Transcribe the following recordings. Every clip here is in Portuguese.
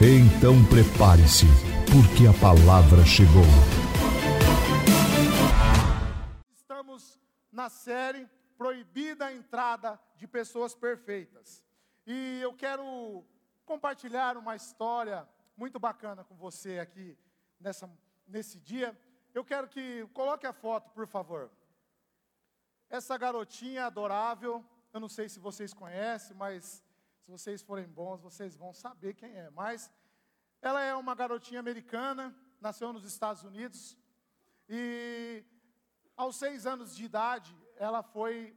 Então prepare-se, porque a palavra chegou. Estamos na série Proibida a Entrada de Pessoas Perfeitas. E eu quero compartilhar uma história muito bacana com você aqui nessa, nesse dia. Eu quero que coloque a foto, por favor. Essa garotinha adorável, eu não sei se vocês conhecem, mas se vocês forem bons, vocês vão saber quem é. Mas ela é uma garotinha americana, nasceu nos Estados Unidos. E aos seis anos de idade, ela foi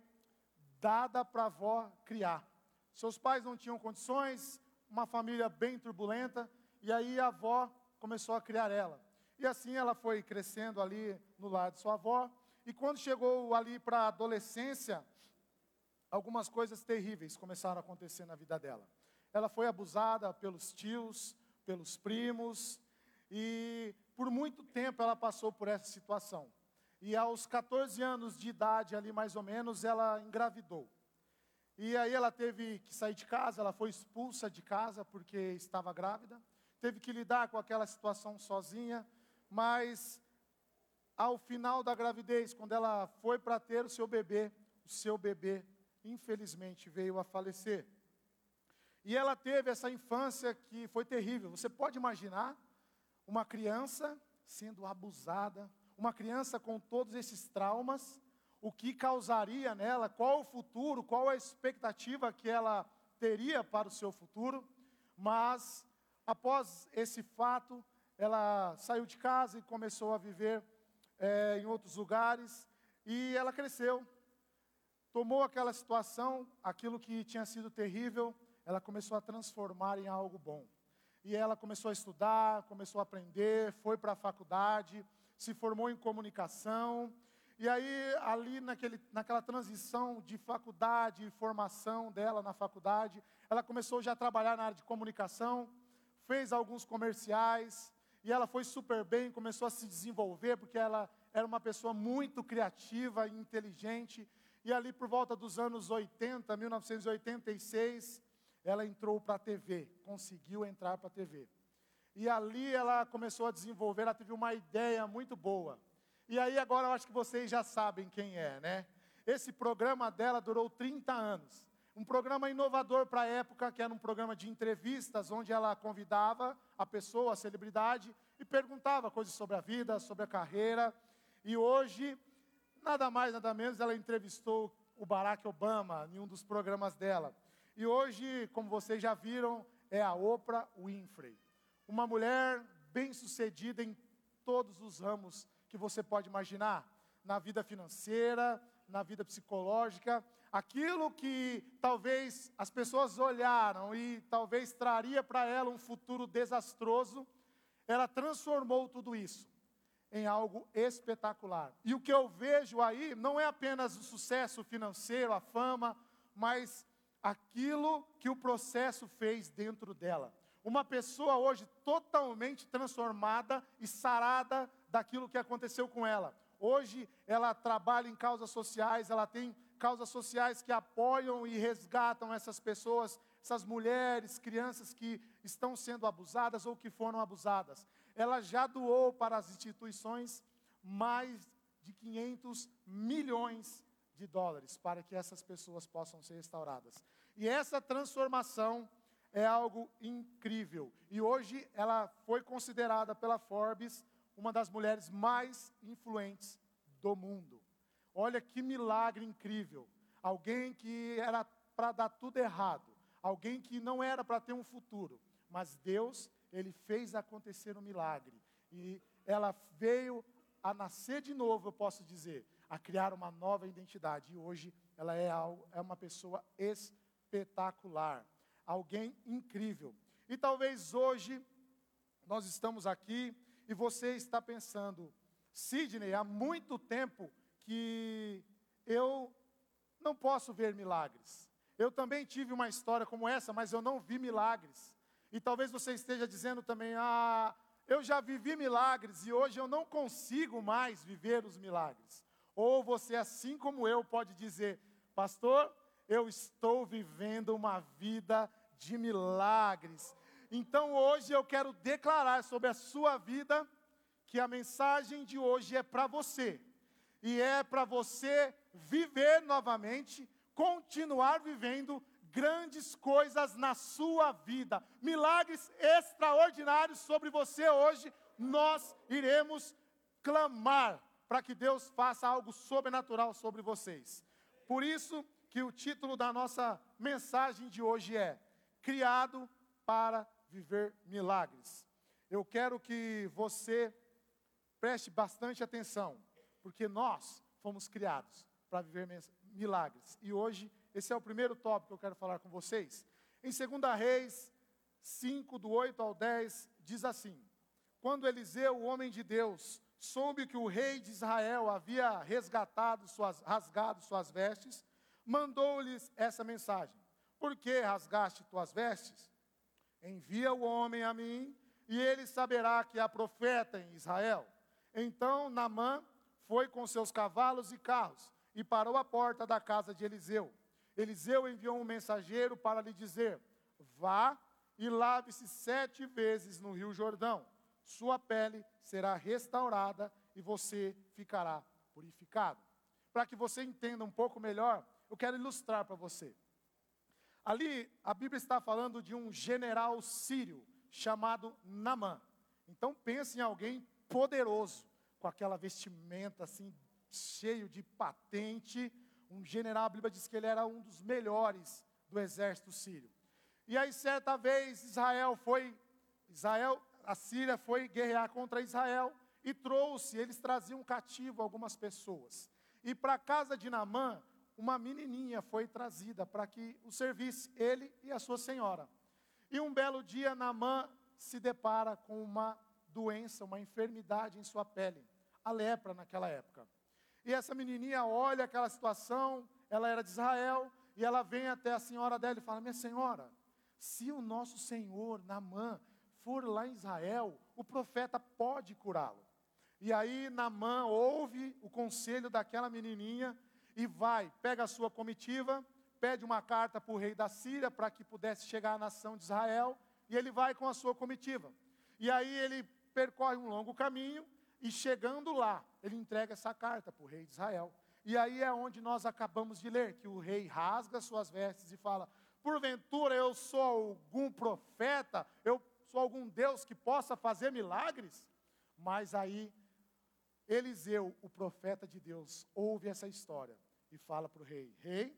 dada para a avó criar. Seus pais não tinham condições, uma família bem turbulenta, e aí a avó começou a criar ela. E assim ela foi crescendo ali no lar de sua avó. E quando chegou ali para a adolescência, algumas coisas terríveis começaram a acontecer na vida dela. Ela foi abusada pelos tios, pelos primos, e por muito tempo ela passou por essa situação. E aos 14 anos de idade, ali mais ou menos, ela engravidou. E aí ela teve que sair de casa, ela foi expulsa de casa porque estava grávida, teve que lidar com aquela situação sozinha, mas ao final da gravidez, quando ela foi para ter o seu bebê, o seu bebê infelizmente veio a falecer. E ela teve essa infância que foi terrível. Você pode imaginar uma criança sendo abusada, uma criança com todos esses traumas, o que causaria nela, qual o futuro, qual a expectativa que ela teria para o seu futuro. Mas, após esse fato, ela saiu de casa e começou a viver é, em outros lugares, e ela cresceu, tomou aquela situação, aquilo que tinha sido terrível, ela começou a transformar em algo bom. E ela começou a estudar, começou a aprender, foi para a faculdade, se formou em comunicação. E aí, ali naquele, naquela transição de faculdade e formação dela na faculdade, ela começou já a trabalhar na área de comunicação, fez alguns comerciais, e ela foi super bem, começou a se desenvolver, porque ela era uma pessoa muito criativa e inteligente, e ali por volta dos anos 80, 1986, ela entrou para a TV, conseguiu entrar para a TV. E ali ela começou a desenvolver, ela teve uma ideia muito boa. E aí agora eu acho que vocês já sabem quem é, né? Esse programa dela durou 30 anos. Um programa inovador para a época, que era um programa de entrevistas, onde ela convidava a pessoa, a celebridade, e perguntava coisas sobre a vida, sobre a carreira. E hoje Nada mais, nada menos, ela entrevistou o Barack Obama em um dos programas dela. E hoje, como vocês já viram, é a Oprah Winfrey. Uma mulher bem-sucedida em todos os ramos que você pode imaginar, na vida financeira, na vida psicológica, aquilo que talvez as pessoas olharam e talvez traria para ela um futuro desastroso, ela transformou tudo isso em algo espetacular. E o que eu vejo aí não é apenas o sucesso financeiro, a fama, mas aquilo que o processo fez dentro dela. Uma pessoa hoje totalmente transformada e sarada daquilo que aconteceu com ela. Hoje ela trabalha em causas sociais, ela tem causas sociais que apoiam e resgatam essas pessoas, essas mulheres, crianças que estão sendo abusadas ou que foram abusadas ela já doou para as instituições mais de 500 milhões de dólares para que essas pessoas possam ser restauradas. E essa transformação é algo incrível. E hoje ela foi considerada pela Forbes uma das mulheres mais influentes do mundo. Olha que milagre incrível. Alguém que era para dar tudo errado, alguém que não era para ter um futuro, mas Deus ele fez acontecer um milagre. E ela veio a nascer de novo, eu posso dizer, a criar uma nova identidade. E hoje ela é, algo, é uma pessoa espetacular, alguém incrível. E talvez hoje nós estamos aqui e você está pensando, Sidney, há muito tempo que eu não posso ver milagres. Eu também tive uma história como essa, mas eu não vi milagres. E talvez você esteja dizendo também: ah, eu já vivi milagres e hoje eu não consigo mais viver os milagres. Ou você, assim como eu, pode dizer: Pastor, eu estou vivendo uma vida de milagres. Então hoje eu quero declarar sobre a sua vida que a mensagem de hoje é para você. E é para você viver novamente, continuar vivendo grandes coisas na sua vida, milagres extraordinários sobre você hoje. Nós iremos clamar para que Deus faça algo sobrenatural sobre vocês. Por isso que o título da nossa mensagem de hoje é Criado para viver milagres. Eu quero que você preste bastante atenção, porque nós fomos criados para viver milagres. E hoje, esse é o primeiro tópico que eu quero falar com vocês. Em 2 Reis 5, do 8 ao 10, diz assim: Quando Eliseu, o homem de Deus, soube que o rei de Israel havia resgatado suas, rasgado suas vestes, mandou-lhes essa mensagem: Por que rasgaste tuas vestes? Envia o homem a mim, e ele saberá que há profeta em Israel. Então Naamã foi com seus cavalos e carros e parou à porta da casa de Eliseu. Eliseu enviou um mensageiro para lhe dizer: Vá e lave-se sete vezes no rio Jordão. Sua pele será restaurada e você ficará purificado. Para que você entenda um pouco melhor, eu quero ilustrar para você. Ali, a Bíblia está falando de um general sírio chamado Namã. Então, pense em alguém poderoso, com aquela vestimenta assim cheio de patente, um general, a Bíblia diz que ele era um dos melhores do exército sírio. E aí, certa vez, Israel foi, Israel, a Síria foi guerrear contra Israel e trouxe, eles traziam cativo algumas pessoas. E para a casa de Namã, uma menininha foi trazida para que o servisse, ele e a sua senhora. E um belo dia, Namã se depara com uma doença, uma enfermidade em sua pele, a lepra naquela época. E essa menininha olha aquela situação, ela era de Israel, e ela vem até a senhora dela e fala: Minha senhora, se o nosso senhor Namã for lá em Israel, o profeta pode curá-lo. E aí Namã ouve o conselho daquela menininha e vai, pega a sua comitiva, pede uma carta para o rei da Síria para que pudesse chegar à nação de Israel, e ele vai com a sua comitiva. E aí ele percorre um longo caminho e chegando lá, ele entrega essa carta para o rei de Israel. E aí é onde nós acabamos de ler, que o rei rasga suas vestes e fala: Porventura eu sou algum profeta, eu sou algum Deus que possa fazer milagres? Mas aí, Eliseu, o profeta de Deus, ouve essa história e fala para o rei: Rei,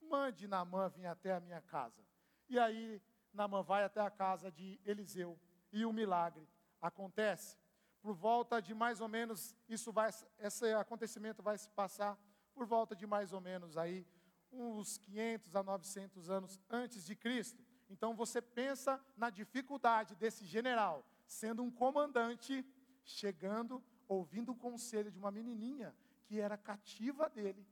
mande Namã vir até a minha casa. E aí, Namã vai até a casa de Eliseu e o milagre acontece por volta de mais ou menos, isso vai, esse acontecimento vai se passar por volta de mais ou menos aí, uns 500 a 900 anos antes de Cristo. Então você pensa na dificuldade desse general, sendo um comandante, chegando, ouvindo o conselho de uma menininha que era cativa dele,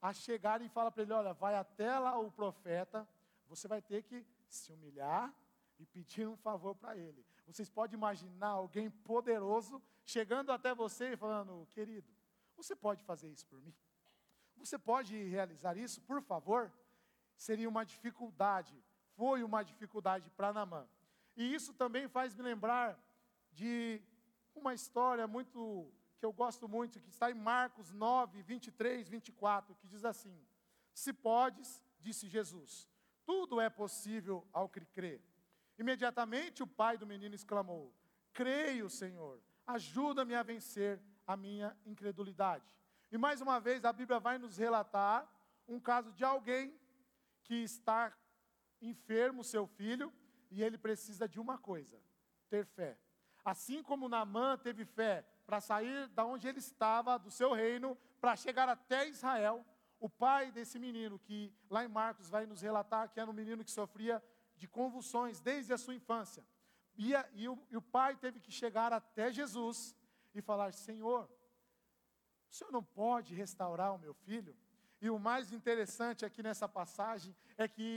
a chegar e fala para ele: Olha, vai até lá o profeta, você vai ter que se humilhar e pedir um favor para ele. Vocês podem imaginar alguém poderoso chegando até você e falando: querido, você pode fazer isso por mim? Você pode realizar isso, por favor? Seria uma dificuldade, foi uma dificuldade para Namã. E isso também faz me lembrar de uma história muito que eu gosto muito, que está em Marcos 9, 23, 24, que diz assim: Se podes, disse Jesus, tudo é possível ao que crê. Imediatamente o pai do menino exclamou: Creio, Senhor, ajuda-me a vencer a minha incredulidade. E mais uma vez a Bíblia vai nos relatar um caso de alguém que está enfermo, seu filho, e ele precisa de uma coisa: ter fé. Assim como Naamã teve fé para sair da onde ele estava, do seu reino, para chegar até Israel, o pai desse menino, que lá em Marcos vai nos relatar que era um menino que sofria de convulsões desde a sua infância, E, a, e, o, e o pai teve que chegar até Jesus e falar: Senhor, o senhor não pode restaurar o meu filho? E o mais interessante aqui nessa passagem é que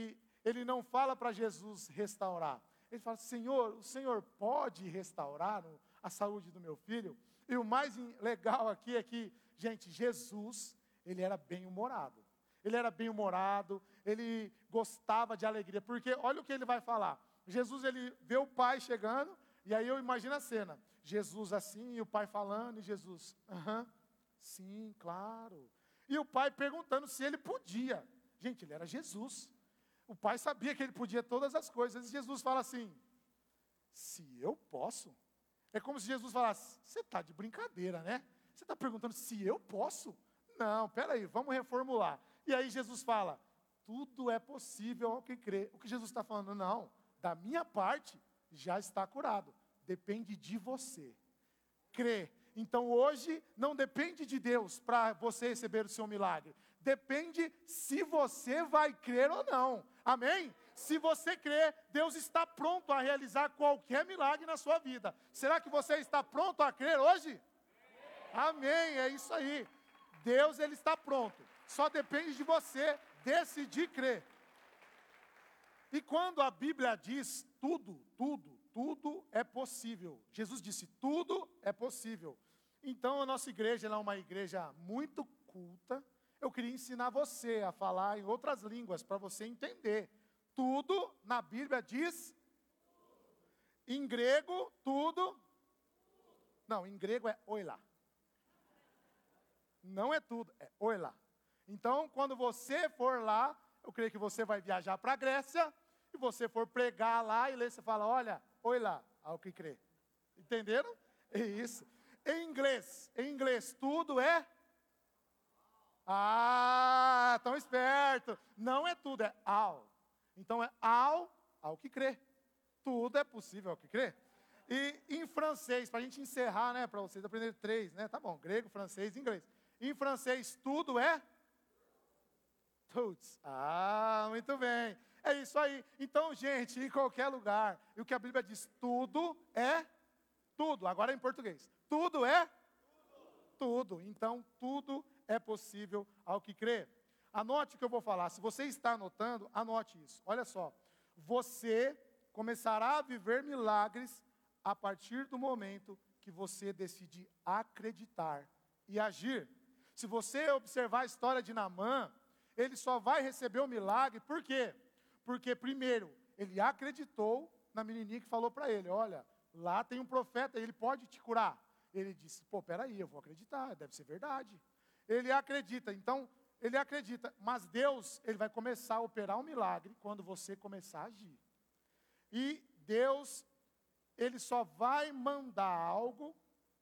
ele não fala para Jesus restaurar. Ele fala: Senhor, o senhor pode restaurar a saúde do meu filho? E o mais legal aqui é que, gente, Jesus, ele era bem-humorado. Ele era bem-humorado, ele gostava de alegria, porque olha o que ele vai falar. Jesus, ele vê o pai chegando, e aí eu imagino a cena. Jesus assim, e o pai falando, e Jesus, aham, sim, claro. E o pai perguntando se ele podia. Gente, ele era Jesus. O pai sabia que ele podia todas as coisas, e Jesus fala assim: se eu posso. É como se Jesus falasse: Você está de brincadeira, né? Você está perguntando se eu posso? Não, peraí, vamos reformular. E aí Jesus fala: Tudo é possível ao que crê. O que Jesus está falando? Não, da minha parte já está curado. Depende de você. Crê. Então hoje não depende de Deus para você receber o seu milagre. Depende se você vai crer ou não. Amém? Se você crê, Deus está pronto a realizar qualquer milagre na sua vida. Será que você está pronto a crer hoje? Amém, é isso aí. Deus ele está pronto. Só depende de você decidir crer. E quando a Bíblia diz tudo, tudo, tudo é possível. Jesus disse tudo é possível. Então a nossa igreja é uma igreja muito culta. Eu queria ensinar você a falar em outras línguas para você entender tudo na Bíblia diz. Em grego, tudo. Não, em grego é oila. Não é tudo, é oila. Então, quando você for lá, eu creio que você vai viajar para a Grécia, e você for pregar lá e ler, você fala: olha, oila, ao que crê. Entenderam? É isso. Em inglês, em inglês, tudo é. Ah, tão esperto. Não é tudo, é all. Então é ao, ao que crê. Tudo é possível ao que crê. E em francês, para a gente encerrar, né, para vocês aprenderem três, né? Tá bom, grego, francês e inglês. Em francês, tudo é tuts. Ah, muito bem. É isso aí. Então, gente, em qualquer lugar, e o que a Bíblia diz, tudo é tudo. Agora em português. Tudo é tudo. tudo. Então, tudo é possível ao que crê. Anote o que eu vou falar. Se você está anotando, anote isso. Olha só. Você começará a viver milagres a partir do momento que você decide acreditar e agir. Se você observar a história de Naamã, ele só vai receber o milagre, por quê? Porque, primeiro, ele acreditou na menininha que falou para ele: Olha, lá tem um profeta, ele pode te curar. Ele disse: Pô, peraí, eu vou acreditar, deve ser verdade. Ele acredita. Então, ele acredita, mas Deus, ele vai começar a operar um milagre quando você começar a agir. E Deus, ele só vai mandar algo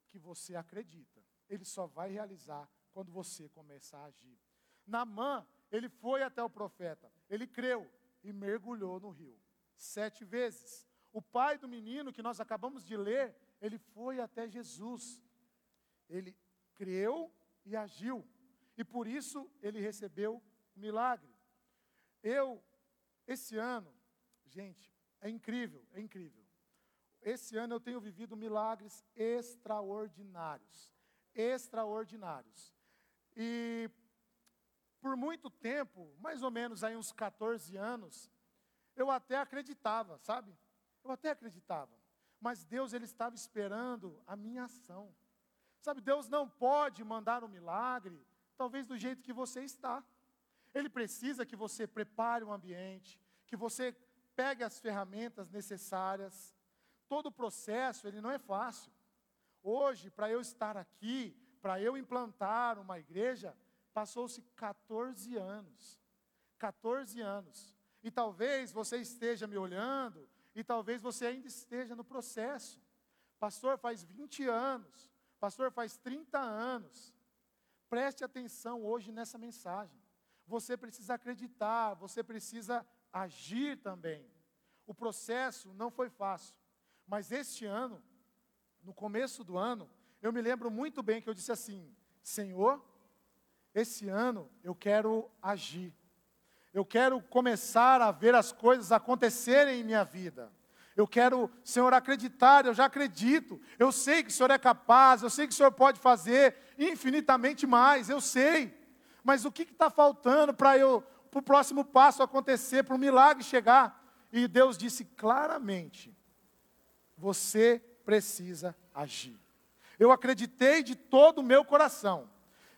que você acredita. Ele só vai realizar quando você começar a agir. Namã, ele foi até o profeta, ele creu e mergulhou no rio sete vezes. O pai do menino que nós acabamos de ler, ele foi até Jesus. Ele creu e agiu e por isso ele recebeu o milagre. Eu, esse ano, gente, é incrível, é incrível. Esse ano eu tenho vivido milagres extraordinários, extraordinários. E por muito tempo, mais ou menos aí uns 14 anos, eu até acreditava, sabe? Eu até acreditava. Mas Deus ele estava esperando a minha ação. Sabe, Deus não pode mandar um milagre talvez do jeito que você está. Ele precisa que você prepare um ambiente, que você pegue as ferramentas necessárias. Todo o processo, ele não é fácil. Hoje, para eu estar aqui, para eu implantar uma igreja, passou-se 14 anos. 14 anos. E talvez você esteja me olhando, e talvez você ainda esteja no processo. Pastor, faz 20 anos. Pastor, faz 30 anos. Preste atenção hoje nessa mensagem. Você precisa acreditar, você precisa agir também. O processo não foi fácil, mas este ano, no começo do ano, eu me lembro muito bem que eu disse assim: Senhor, esse ano eu quero agir. Eu quero começar a ver as coisas acontecerem em minha vida. Eu quero, Senhor, acreditar, eu já acredito. Eu sei que o Senhor é capaz, eu sei que o Senhor pode fazer infinitamente mais, eu sei. Mas o que está faltando para eu, para o próximo passo acontecer, para o milagre chegar? E Deus disse claramente: você precisa agir. Eu acreditei de todo o meu coração,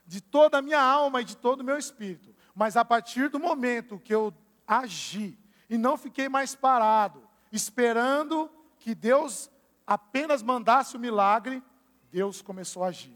de toda a minha alma e de todo o meu espírito. Mas a partir do momento que eu agi e não fiquei mais parado, esperando que Deus apenas mandasse o milagre, Deus começou a agir.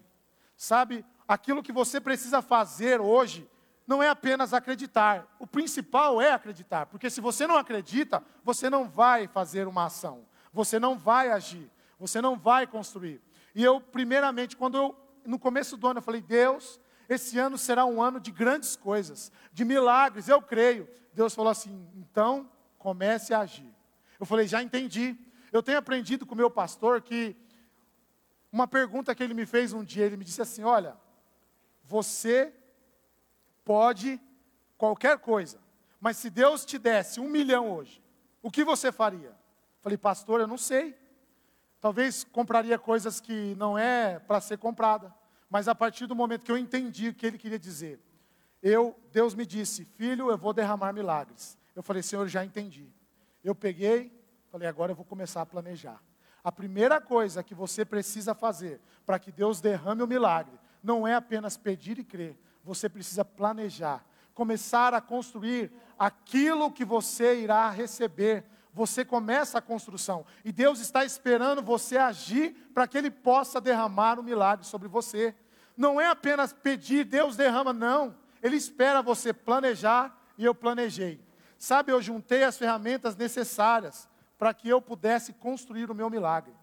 Sabe, aquilo que você precisa fazer hoje não é apenas acreditar. O principal é acreditar, porque se você não acredita, você não vai fazer uma ação, você não vai agir, você não vai construir. E eu, primeiramente, quando eu, no começo do ano, eu falei, Deus, esse ano será um ano de grandes coisas, de milagres, eu creio. Deus falou assim, então comece a agir. Eu falei, já entendi. Eu tenho aprendido com o meu pastor que uma pergunta que ele me fez um dia, ele me disse assim: Olha, você pode qualquer coisa, mas se Deus te desse um milhão hoje, o que você faria? Eu falei, pastor, eu não sei. Talvez compraria coisas que não é para ser comprada, mas a partir do momento que eu entendi o que ele queria dizer, eu, Deus me disse, filho, eu vou derramar milagres. Eu falei, Senhor, já entendi. Eu peguei, falei, agora eu vou começar a planejar. A primeira coisa que você precisa fazer para que Deus derrame o milagre não é apenas pedir e crer, você precisa planejar, começar a construir aquilo que você irá receber. Você começa a construção e Deus está esperando você agir para que Ele possa derramar o milagre sobre você. Não é apenas pedir, Deus derrama, não. Ele espera você planejar e eu planejei. Sabe, eu juntei as ferramentas necessárias para que eu pudesse construir o meu milagre.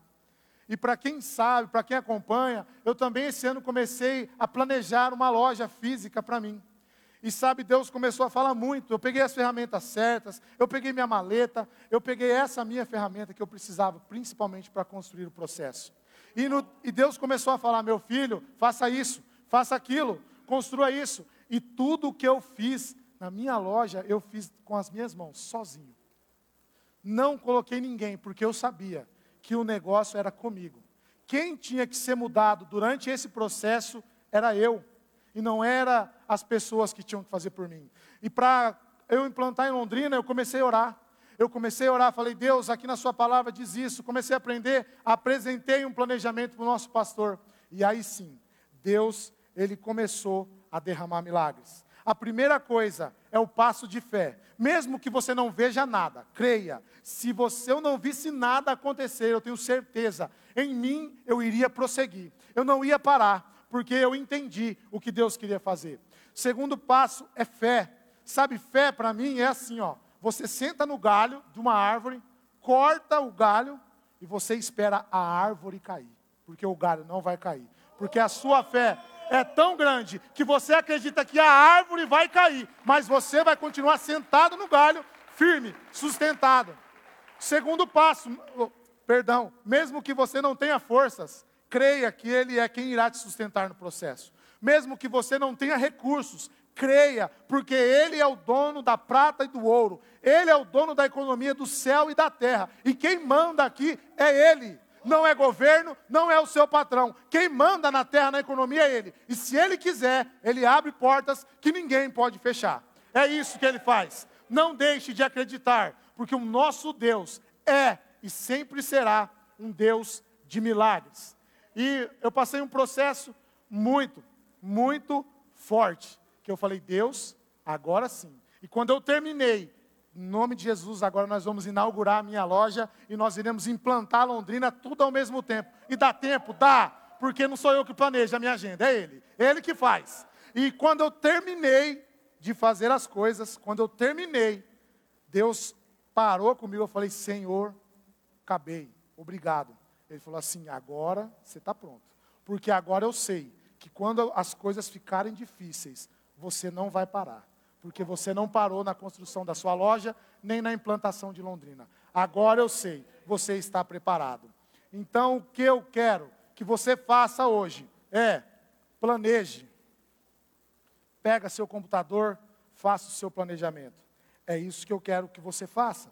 E para quem sabe, para quem acompanha, eu também esse ano comecei a planejar uma loja física para mim. E sabe, Deus começou a falar muito. Eu peguei as ferramentas certas, eu peguei minha maleta, eu peguei essa minha ferramenta que eu precisava, principalmente para construir o processo. E, no, e Deus começou a falar: meu filho, faça isso, faça aquilo, construa isso. E tudo o que eu fiz na minha loja, eu fiz com as minhas mãos, sozinho. Não coloquei ninguém, porque eu sabia que o negócio era comigo. Quem tinha que ser mudado durante esse processo era eu, e não era as pessoas que tinham que fazer por mim. E para eu implantar em Londrina, eu comecei a orar. Eu comecei a orar, falei, Deus, aqui na Sua palavra diz isso. Comecei a aprender, apresentei um planejamento para o nosso pastor. E aí sim, Deus, Ele começou a derramar milagres. A primeira coisa é o passo de fé. Mesmo que você não veja nada, creia. Se você eu não visse nada acontecer, eu tenho certeza, em mim eu iria prosseguir. Eu não ia parar, porque eu entendi o que Deus queria fazer. Segundo passo é fé. Sabe, fé para mim é assim, ó. Você senta no galho de uma árvore, corta o galho e você espera a árvore cair, porque o galho não vai cair, porque a sua fé é tão grande que você acredita que a árvore vai cair, mas você vai continuar sentado no galho, firme, sustentado. Segundo passo, perdão, mesmo que você não tenha forças, creia que Ele é quem irá te sustentar no processo. Mesmo que você não tenha recursos, creia, porque Ele é o dono da prata e do ouro, Ele é o dono da economia do céu e da terra, e quem manda aqui é Ele não é governo, não é o seu patrão. Quem manda na terra, na economia é ele. E se ele quiser, ele abre portas que ninguém pode fechar. É isso que ele faz. Não deixe de acreditar, porque o nosso Deus é e sempre será um Deus de milagres. E eu passei um processo muito, muito forte, que eu falei, Deus, agora sim. E quando eu terminei em nome de Jesus, agora nós vamos inaugurar a minha loja e nós iremos implantar Londrina tudo ao mesmo tempo. E dá tempo? Dá, porque não sou eu que planejo a minha agenda, é Ele. Ele que faz. E quando eu terminei de fazer as coisas, quando eu terminei, Deus parou comigo, eu falei, Senhor, acabei, obrigado. Ele falou assim, agora você está pronto. Porque agora eu sei que quando as coisas ficarem difíceis, você não vai parar porque você não parou na construção da sua loja, nem na implantação de Londrina. Agora eu sei, você está preparado. Então, o que eu quero que você faça hoje é planeje. Pega seu computador, faça o seu planejamento. É isso que eu quero que você faça.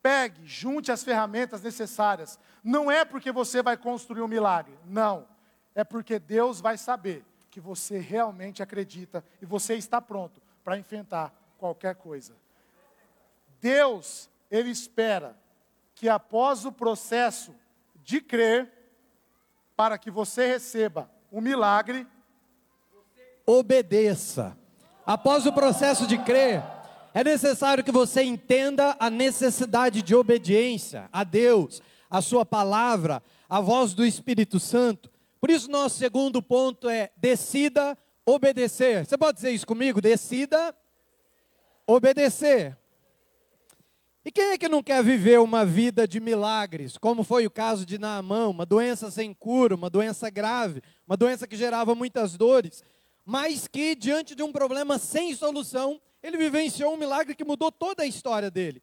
Pegue, junte as ferramentas necessárias. Não é porque você vai construir um milagre, não. É porque Deus vai saber que você realmente acredita e você está pronto para enfrentar qualquer coisa. Deus, Ele espera que após o processo de crer, para que você receba o milagre, obedeça. Após o processo de crer, é necessário que você entenda a necessidade de obediência a Deus, a Sua palavra, a voz do Espírito Santo. Por isso, nosso segundo ponto é: decida obedecer. Você pode dizer isso comigo? Decida obedecer. E quem é que não quer viver uma vida de milagres, como foi o caso de Naamã, uma doença sem cura, uma doença grave, uma doença que gerava muitas dores, mas que diante de um problema sem solução, ele vivenciou um milagre que mudou toda a história dele.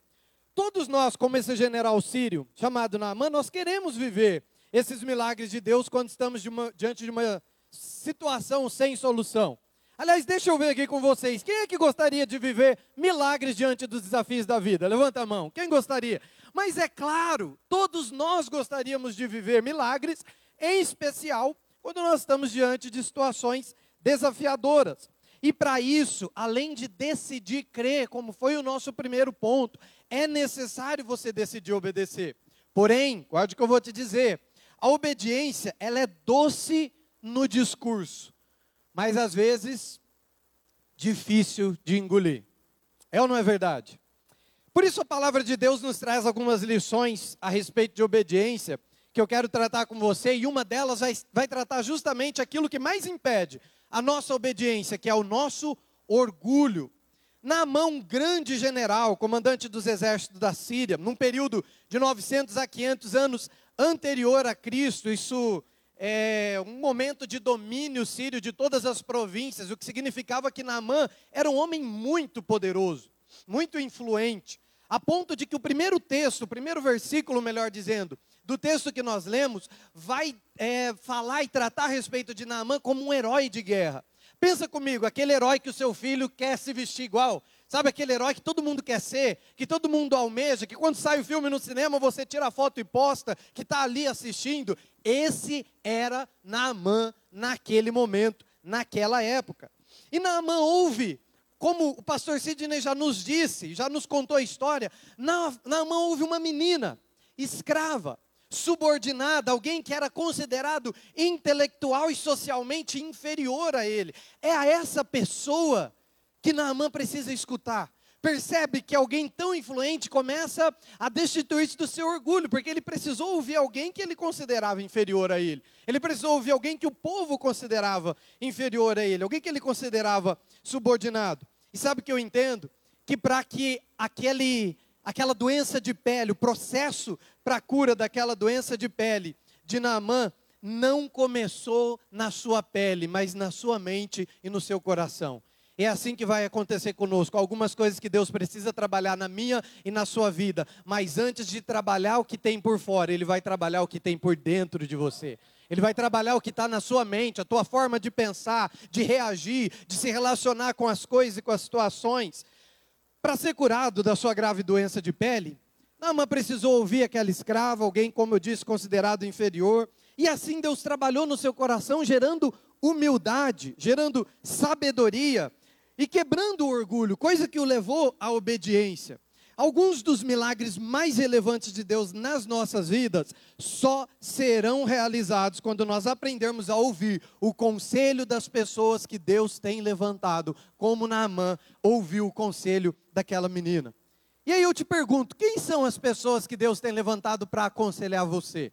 Todos nós, como esse general sírio, chamado Naamã, nós queremos viver esses milagres de Deus quando estamos de uma, diante de uma situação sem solução. Aliás, deixa eu ver aqui com vocês. Quem é que gostaria de viver milagres diante dos desafios da vida? Levanta a mão. Quem gostaria? Mas é claro, todos nós gostaríamos de viver milagres, em especial quando nós estamos diante de situações desafiadoras. E para isso, além de decidir crer, como foi o nosso primeiro ponto, é necessário você decidir obedecer. Porém, guarde o que eu vou te dizer, a obediência, ela é doce no discurso, mas às vezes difícil de engolir. É ou não é verdade? Por isso a palavra de Deus nos traz algumas lições a respeito de obediência que eu quero tratar com você, e uma delas vai, vai tratar justamente aquilo que mais impede a nossa obediência, que é o nosso orgulho. Na mão grande general, comandante dos exércitos da Síria, num período de 900 a 500 anos anterior a Cristo, isso é um momento de domínio sírio de todas as províncias, o que significava que Naamã era um homem muito poderoso, muito influente, a ponto de que o primeiro texto, o primeiro versículo, melhor dizendo, do texto que nós lemos, vai é, falar e tratar a respeito de Naamã como um herói de guerra. Pensa comigo, aquele herói que o seu filho quer se vestir igual. Sabe aquele herói que todo mundo quer ser, que todo mundo almeja, que quando sai o filme no cinema você tira a foto e posta, que está ali assistindo? Esse era Naamã naquele momento, naquela época. E Naamã ouve, como o pastor Sidney já nos disse, já nos contou a história, Naamã ouve uma menina, escrava, subordinada, alguém que era considerado intelectual e socialmente inferior a ele. É a essa pessoa que Naamã precisa escutar. Percebe que alguém tão influente começa a destituir-se do seu orgulho, porque ele precisou ouvir alguém que ele considerava inferior a ele. Ele precisou ouvir alguém que o povo considerava inferior a ele, alguém que ele considerava subordinado. E sabe o que eu entendo? Que para que aquele aquela doença de pele, o processo para a cura daquela doença de pele de Naamã não começou na sua pele, mas na sua mente e no seu coração. É assim que vai acontecer conosco. Algumas coisas que Deus precisa trabalhar na minha e na sua vida. Mas antes de trabalhar o que tem por fora, Ele vai trabalhar o que tem por dentro de você. Ele vai trabalhar o que está na sua mente, a tua forma de pensar, de reagir, de se relacionar com as coisas e com as situações. Para ser curado da sua grave doença de pele, Nama precisou ouvir aquela escrava, alguém, como eu disse, considerado inferior. E assim Deus trabalhou no seu coração, gerando humildade, gerando sabedoria e quebrando o orgulho, coisa que o levou à obediência. Alguns dos milagres mais relevantes de Deus nas nossas vidas só serão realizados quando nós aprendermos a ouvir o conselho das pessoas que Deus tem levantado, como Naamã ouviu o conselho daquela menina. E aí eu te pergunto: quem são as pessoas que Deus tem levantado para aconselhar você?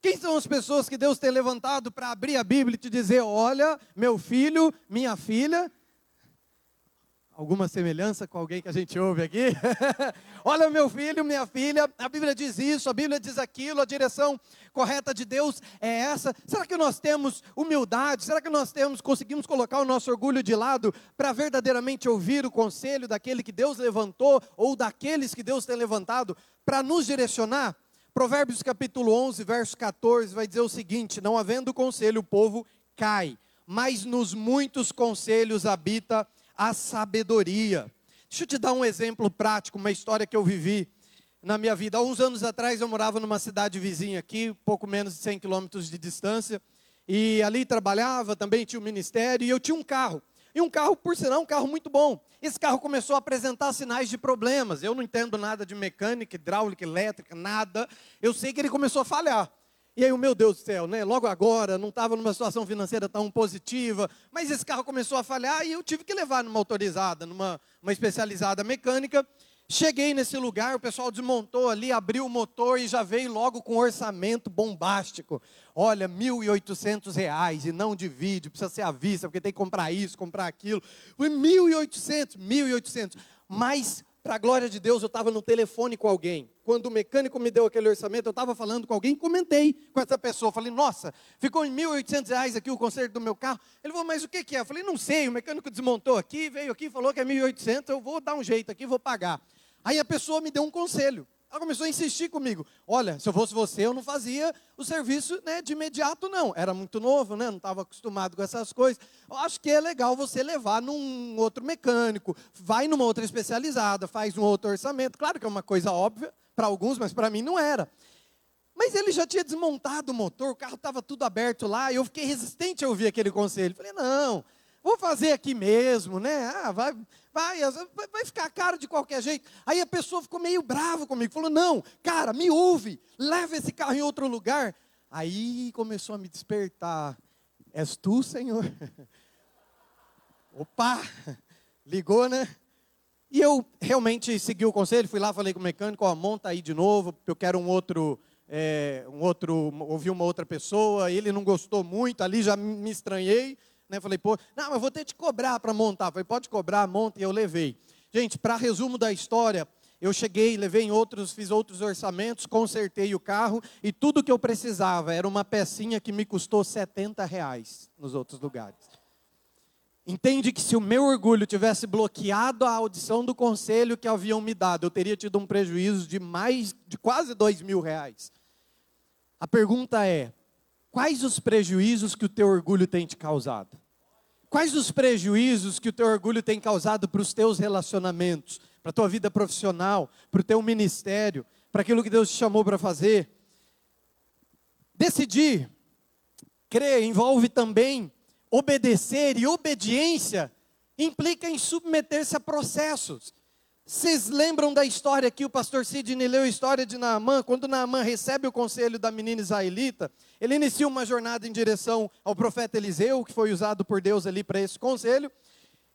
Quem são as pessoas que Deus tem levantado para abrir a Bíblia e te dizer: olha, meu filho, minha filha, alguma semelhança com alguém que a gente ouve aqui? Olha, meu filho, minha filha, a Bíblia diz isso, a Bíblia diz aquilo, a direção correta de Deus é essa. Será que nós temos humildade? Será que nós temos, conseguimos colocar o nosso orgulho de lado para verdadeiramente ouvir o conselho daquele que Deus levantou ou daqueles que Deus tem levantado para nos direcionar? Provérbios capítulo 11, verso 14 vai dizer o seguinte: Não havendo conselho, o povo cai, mas nos muitos conselhos habita sabedoria. Deixa eu te dar um exemplo prático, uma história que eu vivi. na minha vida. Há uns anos atrás eu morava numa cidade vizinha aqui, pouco menos de 100 quilômetros de distância, e ali trabalhava, também tinha um ministério, e eu tinha um carro. E um carro, por sinal, um carro muito bom. Esse carro começou a apresentar sinais de problemas. Eu não entendo nada de mecânica, hidráulica, elétrica, nada. Eu sei que ele começou a falhar. E aí, o meu Deus do céu, né? Logo agora, não estava numa situação financeira tão positiva, mas esse carro começou a falhar e eu tive que levar numa autorizada, numa uma especializada mecânica. Cheguei nesse lugar, o pessoal desmontou ali, abriu o motor e já veio logo com um orçamento bombástico. Olha, R$ 1.800 e não divide, precisa ser à vista, porque tem que comprar isso, comprar aquilo. Foi 1.800, 1.800. Mas, para a glória de Deus, eu estava no telefone com alguém. Quando o mecânico me deu aquele orçamento, eu estava falando com alguém, comentei com essa pessoa. Falei, nossa, ficou em R$ 1.800 aqui o conserto do meu carro. Ele falou, mas o que, que é? Eu falei, não sei, o mecânico desmontou aqui, veio aqui, falou que é R$ 1.800, eu vou dar um jeito aqui, vou pagar. Aí a pessoa me deu um conselho. Ela começou a insistir comigo. Olha, se eu fosse você, eu não fazia o serviço né, de imediato, não. Era muito novo, né, não estava acostumado com essas coisas. Eu acho que é legal você levar num outro mecânico, vai numa outra especializada, faz um outro orçamento. Claro que é uma coisa óbvia para alguns, mas para mim não era. Mas ele já tinha desmontado o motor, o carro estava tudo aberto lá, e eu fiquei resistente a ouvir aquele conselho. Falei, não, vou fazer aqui mesmo, né? Ah, vai, vai, vai ficar caro de qualquer jeito. Aí a pessoa ficou meio brava comigo, falou: não, cara, me ouve, leva esse carro em outro lugar. Aí começou a me despertar. És tu, Senhor? Opa! Ligou, né? E eu realmente segui o conselho, fui lá, falei com o mecânico, ó, monta aí de novo, eu quero um outro, é, um outro, ouvi uma outra pessoa, ele não gostou muito, ali já me estranhei, né? Falei, pô, não, mas vou ter que cobrar para montar. Falei, pode cobrar, monta, e eu levei. Gente, para resumo da história, eu cheguei, levei em outros, fiz outros orçamentos, consertei o carro e tudo que eu precisava era uma pecinha que me custou 70 reais nos outros lugares. Entende que se o meu orgulho tivesse bloqueado a audição do conselho que haviam me dado, eu teria tido um prejuízo de mais de quase dois mil reais. A pergunta é: Quais os prejuízos que o teu orgulho tem te causado? Quais os prejuízos que o teu orgulho tem causado para os teus relacionamentos, para a tua vida profissional, para o teu ministério, para aquilo que Deus te chamou para fazer? Decidir, crer, envolve também obedecer, e obediência implica em submeter-se a processos. Vocês lembram da história que o pastor Sidney leu a história de Naamã? Quando Naamã recebe o conselho da menina israelita, ele inicia uma jornada em direção ao profeta Eliseu, que foi usado por Deus ali para esse conselho.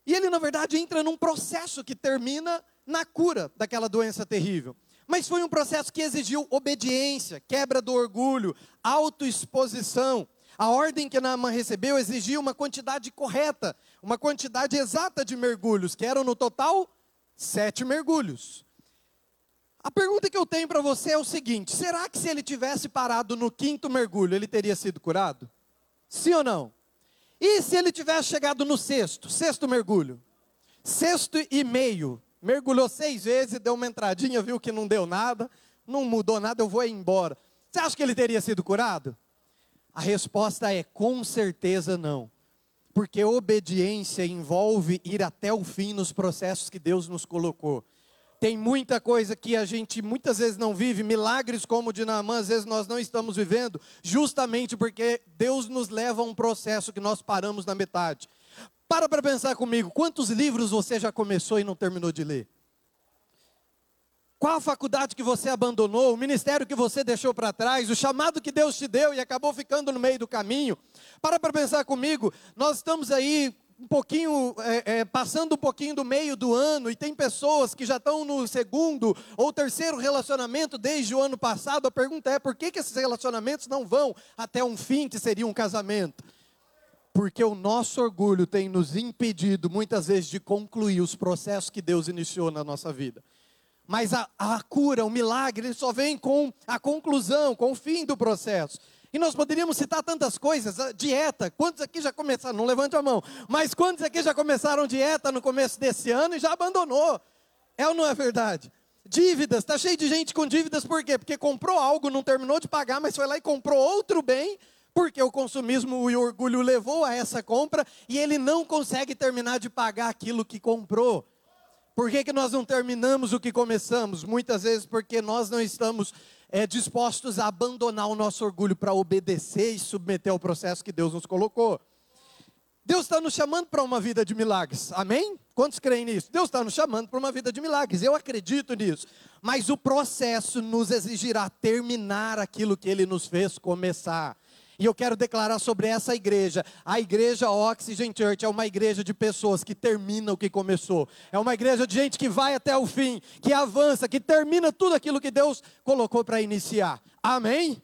E ele, na verdade, entra num processo que termina na cura daquela doença terrível. Mas foi um processo que exigiu obediência, quebra do orgulho, autoexposição. A ordem que Naamã recebeu exigia uma quantidade correta, uma quantidade exata de mergulhos, que eram no total sete mergulhos. A pergunta que eu tenho para você é o seguinte: será que se ele tivesse parado no quinto mergulho, ele teria sido curado? Sim ou não? E se ele tivesse chegado no sexto, sexto mergulho? Sexto e meio, mergulhou seis vezes, deu uma entradinha, viu que não deu nada, não mudou nada, eu vou embora. Você acha que ele teria sido curado? A resposta é com certeza não porque obediência envolve ir até o fim nos processos que Deus nos colocou. Tem muita coisa que a gente muitas vezes não vive, milagres como o de Naamã, às vezes nós não estamos vivendo, justamente porque Deus nos leva a um processo que nós paramos na metade. Para para pensar comigo, quantos livros você já começou e não terminou de ler? Qual a faculdade que você abandonou, o ministério que você deixou para trás, o chamado que Deus te deu e acabou ficando no meio do caminho? Para para pensar comigo, nós estamos aí um pouquinho, é, é, passando um pouquinho do meio do ano, e tem pessoas que já estão no segundo ou terceiro relacionamento desde o ano passado. A pergunta é: por que, que esses relacionamentos não vão até um fim, que seria um casamento? Porque o nosso orgulho tem nos impedido, muitas vezes, de concluir os processos que Deus iniciou na nossa vida. Mas a, a cura, o milagre, ele só vem com a conclusão, com o fim do processo. E nós poderíamos citar tantas coisas, a dieta. Quantos aqui já começaram? Não levante a mão. Mas quantos aqui já começaram dieta no começo desse ano e já abandonou? É ou não é verdade? Dívidas, está cheio de gente com dívidas, por quê? Porque comprou algo, não terminou de pagar, mas foi lá e comprou outro bem, porque o consumismo e o orgulho levou a essa compra e ele não consegue terminar de pagar aquilo que comprou. Por que, que nós não terminamos o que começamos? Muitas vezes porque nós não estamos é, dispostos a abandonar o nosso orgulho para obedecer e submeter ao processo que Deus nos colocou. Deus está nos chamando para uma vida de milagres, amém? Quantos creem nisso? Deus está nos chamando para uma vida de milagres, eu acredito nisso. Mas o processo nos exigirá terminar aquilo que Ele nos fez começar. E eu quero declarar sobre essa igreja. A igreja Oxygen Church é uma igreja de pessoas que termina o que começou. É uma igreja de gente que vai até o fim, que avança, que termina tudo aquilo que Deus colocou para iniciar. Amém?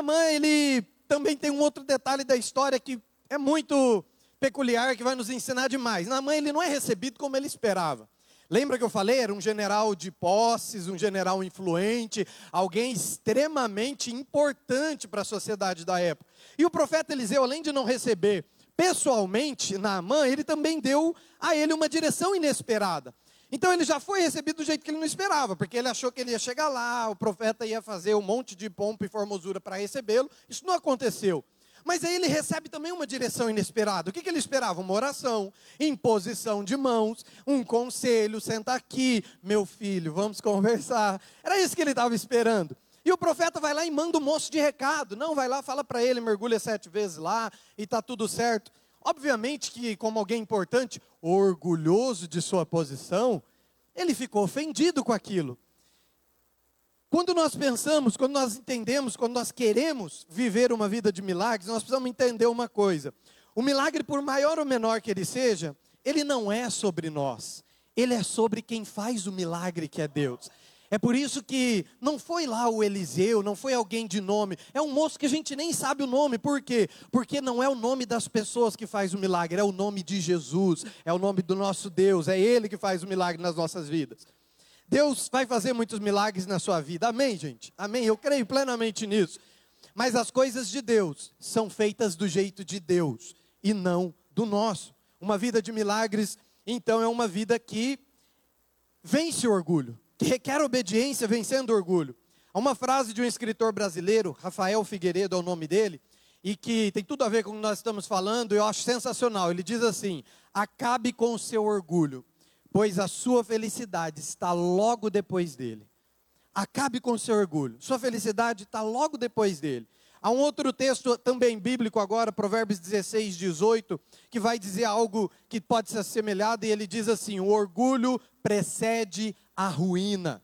mãe ele também tem um outro detalhe da história que é muito peculiar que vai nos ensinar demais. Na mãe ele não é recebido como ele esperava. Lembra que eu falei? Era um general de posses, um general influente, alguém extremamente importante para a sociedade da época. E o profeta Eliseu, além de não receber pessoalmente Naamã, ele também deu a ele uma direção inesperada. Então ele já foi recebido do jeito que ele não esperava, porque ele achou que ele ia chegar lá, o profeta ia fazer um monte de pompa e formosura para recebê-lo. Isso não aconteceu. Mas aí ele recebe também uma direção inesperada. O que, que ele esperava? Uma oração, imposição de mãos, um conselho, senta aqui, meu filho, vamos conversar. Era isso que ele estava esperando. E o profeta vai lá e manda um moço de recado. Não, vai lá, fala para ele, mergulha sete vezes lá e está tudo certo. Obviamente que, como alguém importante, orgulhoso de sua posição, ele ficou ofendido com aquilo. Quando nós pensamos, quando nós entendemos, quando nós queremos viver uma vida de milagres, nós precisamos entender uma coisa: o milagre, por maior ou menor que ele seja, ele não é sobre nós, ele é sobre quem faz o milagre, que é Deus. É por isso que não foi lá o Eliseu, não foi alguém de nome, é um moço que a gente nem sabe o nome, por quê? Porque não é o nome das pessoas que faz o milagre, é o nome de Jesus, é o nome do nosso Deus, é Ele que faz o milagre nas nossas vidas. Deus vai fazer muitos milagres na sua vida. Amém, gente? Amém. Eu creio plenamente nisso. Mas as coisas de Deus são feitas do jeito de Deus e não do nosso. Uma vida de milagres, então, é uma vida que vence o orgulho, que requer obediência vencendo o orgulho. Há uma frase de um escritor brasileiro, Rafael Figueiredo é o nome dele, e que tem tudo a ver com o que nós estamos falando, eu acho sensacional. Ele diz assim: acabe com o seu orgulho pois a sua felicidade está logo depois dele. Acabe com seu orgulho, sua felicidade está logo depois dele. Há um outro texto também bíblico agora, Provérbios 16, 18, que vai dizer algo que pode ser assemelhado, e ele diz assim: o orgulho precede a ruína.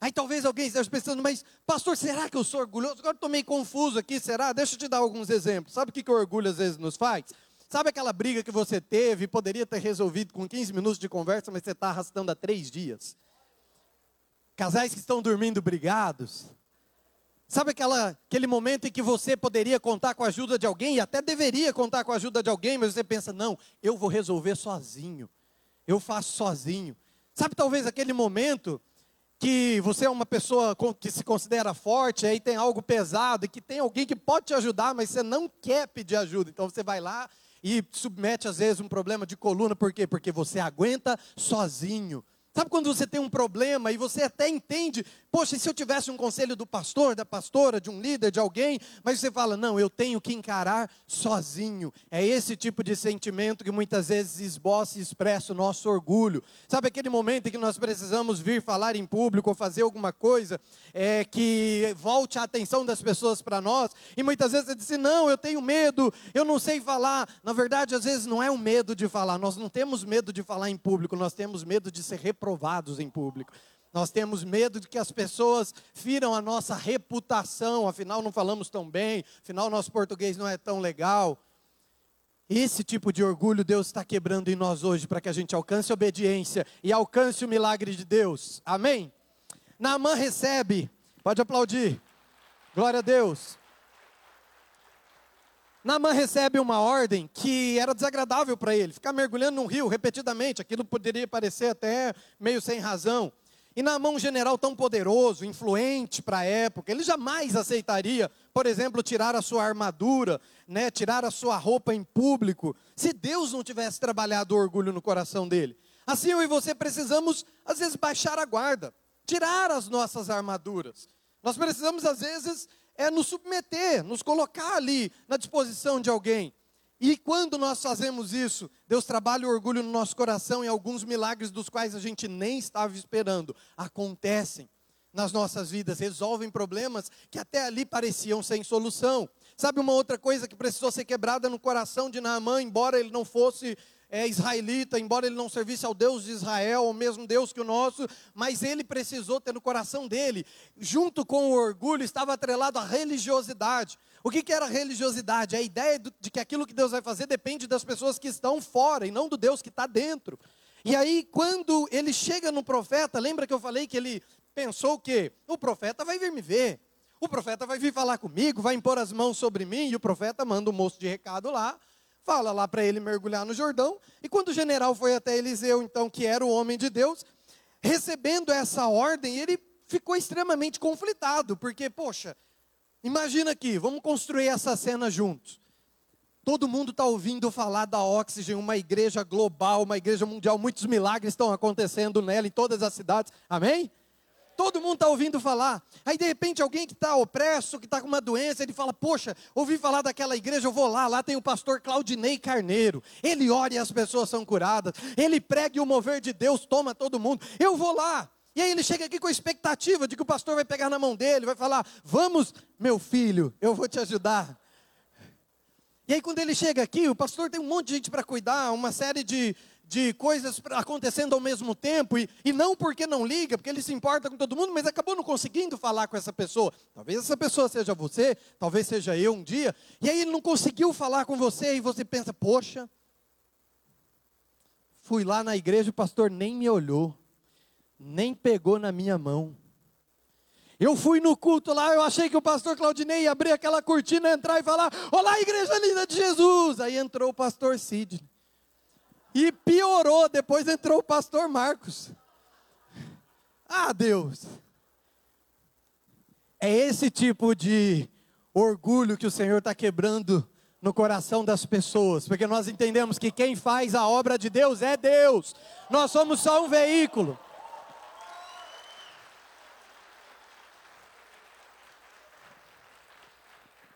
Aí talvez alguém esteja pensando, mas pastor, será que eu sou orgulhoso? Agora estou meio confuso aqui, será? Deixa eu te dar alguns exemplos. Sabe o que, que o orgulho às vezes nos faz? Sabe aquela briga que você teve e poderia ter resolvido com 15 minutos de conversa, mas você está arrastando há três dias? Casais que estão dormindo brigados. Sabe aquela, aquele momento em que você poderia contar com a ajuda de alguém e até deveria contar com a ajuda de alguém, mas você pensa, não, eu vou resolver sozinho. Eu faço sozinho. Sabe talvez aquele momento que você é uma pessoa que se considera forte, aí tem algo pesado e que tem alguém que pode te ajudar, mas você não quer pedir ajuda. Então você vai lá e submete às vezes um problema de coluna, por quê? Porque você aguenta sozinho. Sabe quando você tem um problema e você até entende, poxa, e se eu tivesse um conselho do pastor, da pastora, de um líder, de alguém, mas você fala, não, eu tenho que encarar sozinho. É esse tipo de sentimento que muitas vezes esboça e expressa o nosso orgulho. Sabe aquele momento em que nós precisamos vir falar em público ou fazer alguma coisa é, que volte a atenção das pessoas para nós, e muitas vezes você diz, não, eu tenho medo, eu não sei falar. Na verdade, às vezes não é o medo de falar, nós não temos medo de falar em público, nós temos medo de ser reprovados reprovados em público. Nós temos medo de que as pessoas firam a nossa reputação, afinal não falamos tão bem, afinal nosso português não é tão legal. Esse tipo de orgulho Deus está quebrando em nós hoje para que a gente alcance a obediência e alcance o milagre de Deus. Amém? Naamã recebe, pode aplaudir. Glória a Deus. Naamã recebe uma ordem que era desagradável para ele, ficar mergulhando num rio repetidamente, aquilo poderia parecer até meio sem razão. E Naamã, um general tão poderoso, influente para a época, ele jamais aceitaria, por exemplo, tirar a sua armadura, né, tirar a sua roupa em público, se Deus não tivesse trabalhado o orgulho no coração dele. Assim eu e você precisamos, às vezes, baixar a guarda, tirar as nossas armaduras. Nós precisamos, às vezes, é nos submeter, nos colocar ali na disposição de alguém. E quando nós fazemos isso, Deus trabalha o orgulho no nosso coração e alguns milagres dos quais a gente nem estava esperando acontecem nas nossas vidas, resolvem problemas que até ali pareciam sem solução. Sabe uma outra coisa que precisou ser quebrada no coração de Naamã, embora ele não fosse é, israelita, embora ele não servisse ao Deus de Israel, o mesmo Deus que o nosso, mas ele precisou ter no coração dele, junto com o orgulho, estava atrelado à religiosidade. O que, que era religiosidade? A ideia de que aquilo que Deus vai fazer depende das pessoas que estão fora e não do Deus que está dentro. E aí, quando ele chega no profeta, lembra que eu falei que ele pensou que o profeta vai vir me ver, o profeta vai vir falar comigo, vai impor as mãos sobre mim, e o profeta manda um moço de recado lá, fala lá para ele mergulhar no Jordão. E quando o general foi até Eliseu, então, que era o homem de Deus, recebendo essa ordem, ele ficou extremamente conflitado, porque, poxa, imagina aqui, vamos construir essa cena juntos. Todo mundo está ouvindo falar da Oxygen, uma igreja global, uma igreja mundial, muitos milagres estão acontecendo nela em todas as cidades, amém? Todo mundo está ouvindo falar. Aí de repente alguém que está opresso, que está com uma doença, ele fala: Poxa, ouvi falar daquela igreja, eu vou lá. Lá tem o pastor Claudinei Carneiro. Ele ora e as pessoas são curadas. Ele prega e o mover de Deus toma todo mundo. Eu vou lá. E aí ele chega aqui com a expectativa de que o pastor vai pegar na mão dele, vai falar: Vamos, meu filho, eu vou te ajudar. E aí quando ele chega aqui, o pastor tem um monte de gente para cuidar, uma série de, de coisas acontecendo ao mesmo tempo, e, e não porque não liga, porque ele se importa com todo mundo, mas acabou não conseguindo falar com essa pessoa. Talvez essa pessoa seja você, talvez seja eu um dia, e aí ele não conseguiu falar com você, e você pensa, poxa, fui lá na igreja, o pastor nem me olhou, nem pegou na minha mão. Eu fui no culto lá, eu achei que o pastor Claudinei ia abrir aquela cortina, entrar e falar: Olá, igreja linda de Jesus. Aí entrou o pastor Sidney. E piorou, depois entrou o pastor Marcos. Ah, Deus. É esse tipo de orgulho que o Senhor está quebrando no coração das pessoas, porque nós entendemos que quem faz a obra de Deus é Deus, nós somos só um veículo.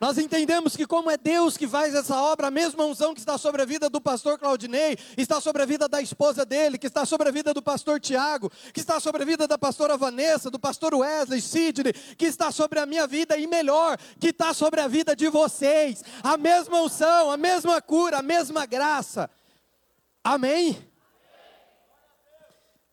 Nós entendemos que, como é Deus que faz essa obra, a mesma unção que está sobre a vida do pastor Claudinei, está sobre a vida da esposa dele, que está sobre a vida do pastor Tiago, que está sobre a vida da pastora Vanessa, do pastor Wesley, Sidney, que está sobre a minha vida e melhor, que está sobre a vida de vocês. A mesma unção, a mesma cura, a mesma graça. Amém?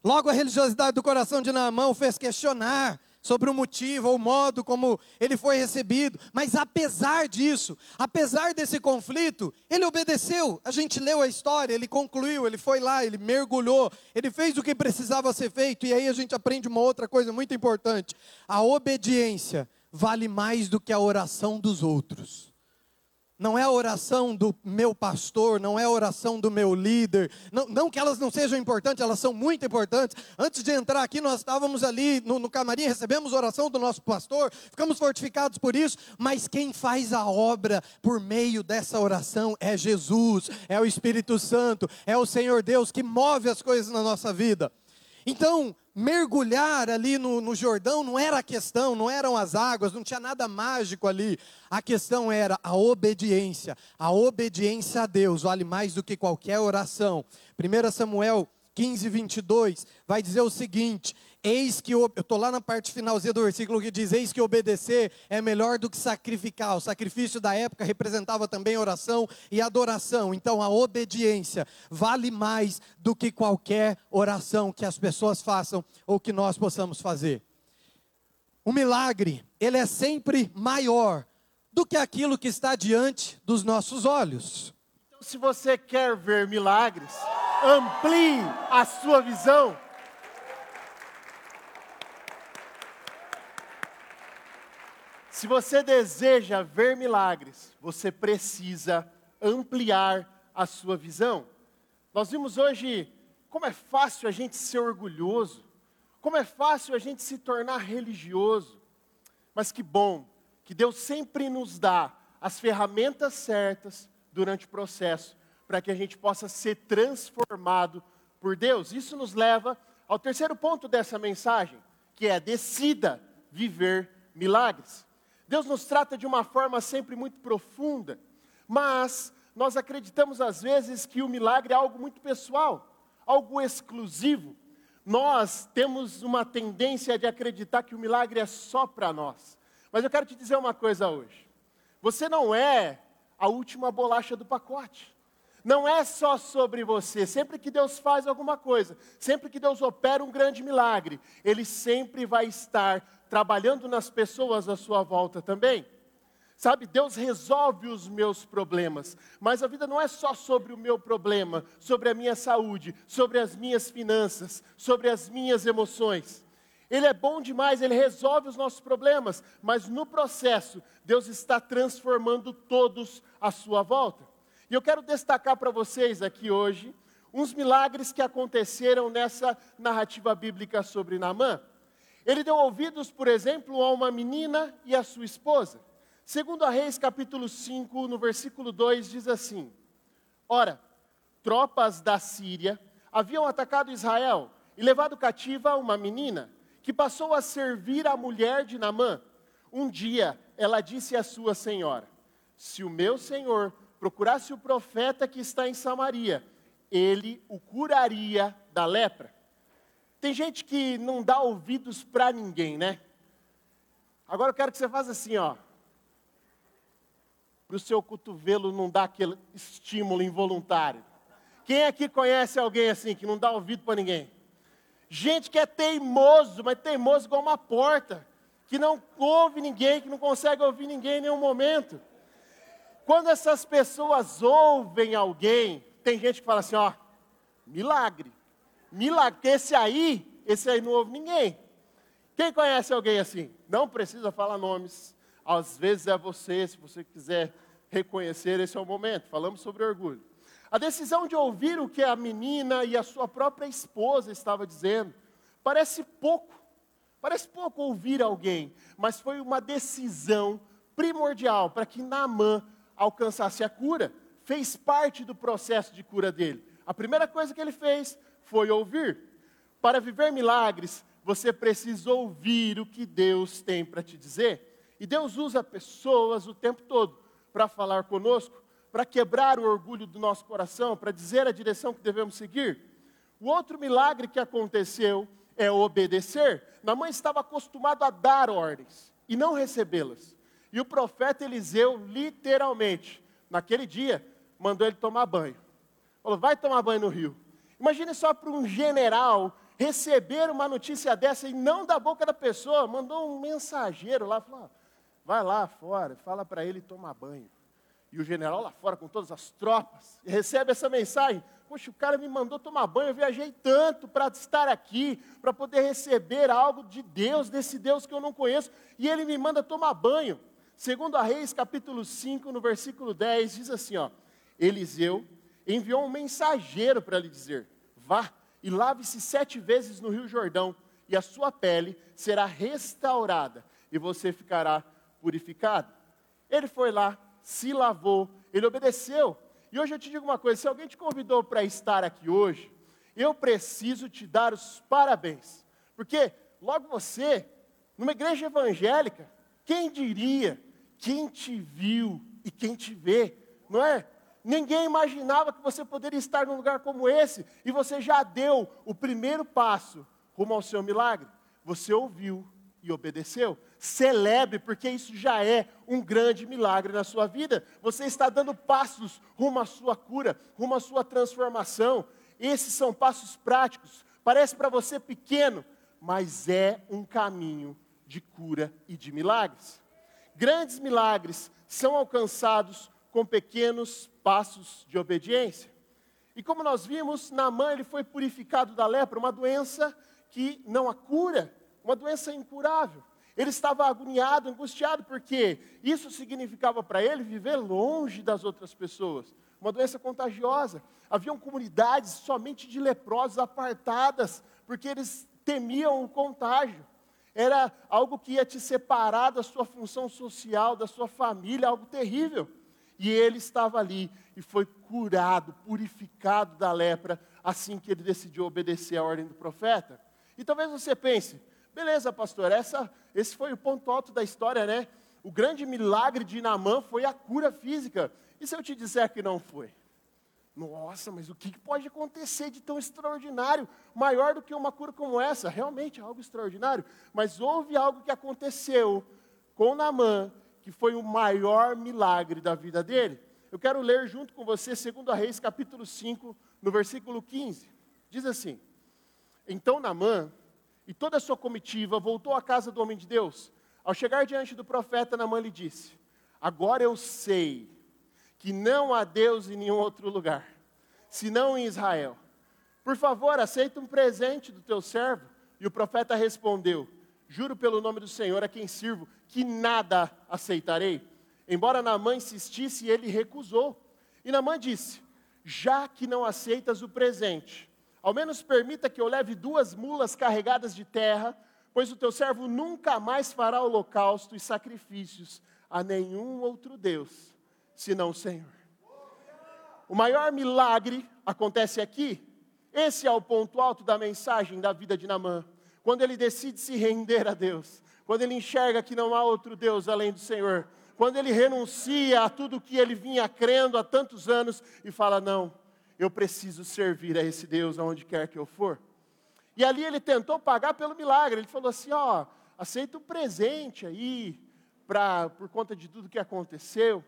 Logo a religiosidade do coração de Naamão fez questionar sobre o motivo ou o modo como ele foi recebido, mas apesar disso, apesar desse conflito, ele obedeceu. A gente leu a história, ele concluiu, ele foi lá, ele mergulhou, ele fez o que precisava ser feito, e aí a gente aprende uma outra coisa muito importante: a obediência vale mais do que a oração dos outros não é a oração do meu pastor, não é a oração do meu líder, não, não, que elas não sejam importantes, elas são muito importantes. Antes de entrar aqui, nós estávamos ali no, no camarim, recebemos oração do nosso pastor, ficamos fortificados por isso, mas quem faz a obra por meio dessa oração é Jesus, é o Espírito Santo, é o Senhor Deus que move as coisas na nossa vida. Então, mergulhar ali no, no, Jordão não era a questão, não eram as águas, não tinha nada mágico ali. A questão era a obediência. A obediência a Deus vale mais do que qualquer oração. 1 Samuel 15, 22 vai dizer o seguinte: Eis que, eu estou lá na parte finalzinha do versículo que diz: Eis que obedecer é melhor do que sacrificar. O sacrifício da época representava também oração e adoração. Então a obediência vale mais do que qualquer oração que as pessoas façam ou que nós possamos fazer. O milagre, ele é sempre maior do que aquilo que está diante dos nossos olhos. Então, se você quer ver milagres, amplie a sua visão Se você deseja ver milagres, você precisa ampliar a sua visão. Nós vimos hoje como é fácil a gente ser orgulhoso, como é fácil a gente se tornar religioso. Mas que bom que Deus sempre nos dá as ferramentas certas durante o processo para que a gente possa ser transformado por Deus. Isso nos leva ao terceiro ponto dessa mensagem, que é decida viver milagres. Deus nos trata de uma forma sempre muito profunda, mas nós acreditamos às vezes que o milagre é algo muito pessoal, algo exclusivo. Nós temos uma tendência de acreditar que o milagre é só para nós. Mas eu quero te dizer uma coisa hoje. Você não é a última bolacha do pacote. Não é só sobre você. Sempre que Deus faz alguma coisa, sempre que Deus opera um grande milagre, Ele sempre vai estar trabalhando nas pessoas à sua volta também. Sabe, Deus resolve os meus problemas, mas a vida não é só sobre o meu problema, sobre a minha saúde, sobre as minhas finanças, sobre as minhas emoções. Ele é bom demais, ele resolve os nossos problemas, mas no processo, Deus está transformando todos à sua volta. E eu quero destacar para vocês aqui hoje uns milagres que aconteceram nessa narrativa bíblica sobre Naamã. Ele deu ouvidos, por exemplo, a uma menina e a sua esposa. Segundo a Reis, capítulo 5, no versículo 2, diz assim: Ora, tropas da Síria haviam atacado Israel e levado cativa uma menina, que passou a servir a mulher de Namã. Um dia, ela disse à sua senhora: Se o meu senhor procurasse o profeta que está em Samaria, ele o curaria da lepra. Tem gente que não dá ouvidos para ninguém, né? Agora eu quero que você faça assim, ó para o seu cotovelo não dar aquele estímulo involuntário. Quem aqui conhece alguém assim, que não dá ouvido para ninguém? Gente que é teimoso, mas teimoso igual uma porta, que não ouve ninguém, que não consegue ouvir ninguém em nenhum momento. Quando essas pessoas ouvem alguém, tem gente que fala assim, ó, milagre, milagre, esse aí, esse aí não ouve ninguém. Quem conhece alguém assim? Não precisa falar nomes, às vezes é você, se você quiser reconhecer, esse é o momento. Falamos sobre orgulho. A decisão de ouvir o que a menina e a sua própria esposa estava dizendo, parece pouco. Parece pouco ouvir alguém, mas foi uma decisão primordial para que Naamã alcançasse a cura. Fez parte do processo de cura dele. A primeira coisa que ele fez foi ouvir. Para viver milagres, você precisa ouvir o que Deus tem para te dizer. E Deus usa pessoas o tempo todo para falar conosco, para quebrar o orgulho do nosso coração, para dizer a direção que devemos seguir. O outro milagre que aconteceu é obedecer. Namã estava acostumado a dar ordens e não recebê-las. E o profeta Eliseu, literalmente, naquele dia, mandou ele tomar banho. Falou: vai tomar banho no rio. Imagine só para um general receber uma notícia dessa e não da boca da pessoa, mandou um mensageiro lá, falou: vai lá fora, fala para ele tomar banho. E o general lá fora, com todas as tropas, recebe essa mensagem. Poxa, o cara me mandou tomar banho, eu viajei tanto para estar aqui, para poder receber algo de Deus, desse Deus que eu não conheço, e ele me manda tomar banho. Segundo a Reis, capítulo 5, no versículo 10, diz assim, ó, Eliseu enviou um mensageiro para lhe dizer, vá e lave-se sete vezes no rio Jordão, e a sua pele será restaurada, e você ficará purificado. Ele foi lá, se lavou, ele obedeceu. E hoje eu te digo uma coisa: se alguém te convidou para estar aqui hoje, eu preciso te dar os parabéns. Porque logo você, numa igreja evangélica, quem diria, quem te viu e quem te vê, não é? Ninguém imaginava que você poderia estar num lugar como esse, e você já deu o primeiro passo rumo ao seu milagre. Você ouviu e obedeceu. Celebre, porque isso já é um grande milagre na sua vida. Você está dando passos rumo à sua cura, rumo à sua transformação. Esses são passos práticos. Parece para você pequeno, mas é um caminho de cura e de milagres. Grandes milagres são alcançados com pequenos passos de obediência. E como nós vimos, Naamã ele foi purificado da lepra, uma doença que não há cura, uma doença incurável. Ele estava agoniado, angustiado, porque isso significava para ele viver longe das outras pessoas. Uma doença contagiosa. Haviam comunidades somente de leprosos apartadas, porque eles temiam o contágio. Era algo que ia te separar da sua função social, da sua família, algo terrível. E ele estava ali e foi curado, purificado da lepra, assim que ele decidiu obedecer à ordem do profeta. E talvez você pense, Beleza, pastor, essa, esse foi o ponto alto da história, né? O grande milagre de Naamã foi a cura física. E se eu te disser que não foi? Nossa, mas o que pode acontecer de tão extraordinário, maior do que uma cura como essa? Realmente é algo extraordinário, mas houve algo que aconteceu com Naamã, que foi o maior milagre da vida dele. Eu quero ler junto com você 2 Reis, capítulo 5, no versículo 15. Diz assim: Então Naamã e toda a sua comitiva voltou à casa do homem de Deus. Ao chegar diante do profeta, Naamã lhe disse: Agora eu sei que não há Deus em nenhum outro lugar, senão em Israel. Por favor, aceita um presente do teu servo. E o profeta respondeu: Juro pelo nome do Senhor a quem sirvo, que nada aceitarei. Embora Naamã insistisse, ele recusou. E Naamã disse: Já que não aceitas o presente, ao menos permita que eu leve duas mulas carregadas de terra, pois o teu servo nunca mais fará holocausto e sacrifícios a nenhum outro Deus, senão o Senhor. O maior milagre acontece aqui. Esse é o ponto alto da mensagem da vida de Naamã. Quando ele decide se render a Deus, quando ele enxerga que não há outro Deus além do Senhor, quando ele renuncia a tudo que ele vinha crendo há tantos anos e fala: Não, eu preciso servir a esse Deus aonde quer que eu for. E ali ele tentou pagar pelo milagre, ele falou assim: Ó, aceita um presente aí, pra, por conta de tudo que aconteceu.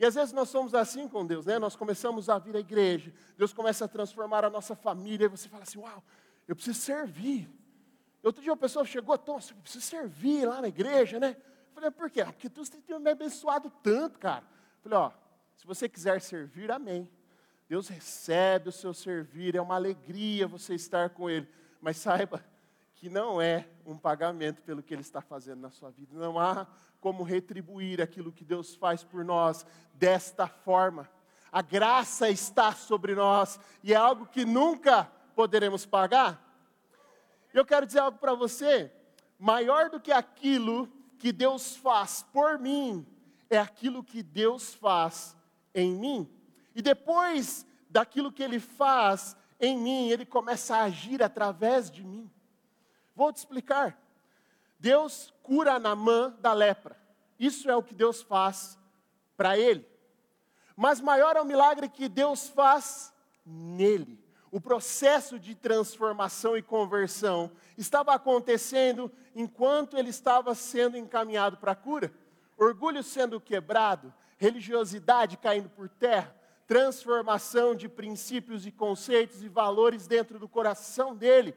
E às vezes nós somos assim com Deus, né? Nós começamos a vir à igreja, Deus começa a transformar a nossa família, e você fala assim: Uau, eu preciso servir. Outro dia uma pessoa chegou, nossa, eu preciso servir lá na igreja, né? falei, por quê? Ah, porque Deus tem me abençoado tanto, cara. falei, ó, se você quiser servir, amém. Deus recebe o seu servir, é uma alegria você estar com Ele. Mas saiba que não é um pagamento pelo que Ele está fazendo na sua vida. Não há como retribuir aquilo que Deus faz por nós desta forma. A graça está sobre nós e é algo que nunca poderemos pagar. Eu quero dizer algo para você: maior do que aquilo que Deus faz por mim é aquilo que Deus faz em mim. E depois daquilo que Ele faz em mim, Ele começa a agir através de mim. Vou te explicar. Deus cura Namã da lepra. Isso é o que Deus faz para ele. Mas maior é o milagre que Deus faz nele o processo de transformação e conversão estava acontecendo enquanto ele estava sendo encaminhado para a cura. Orgulho sendo quebrado, religiosidade caindo por terra, transformação de princípios e conceitos e valores dentro do coração dele.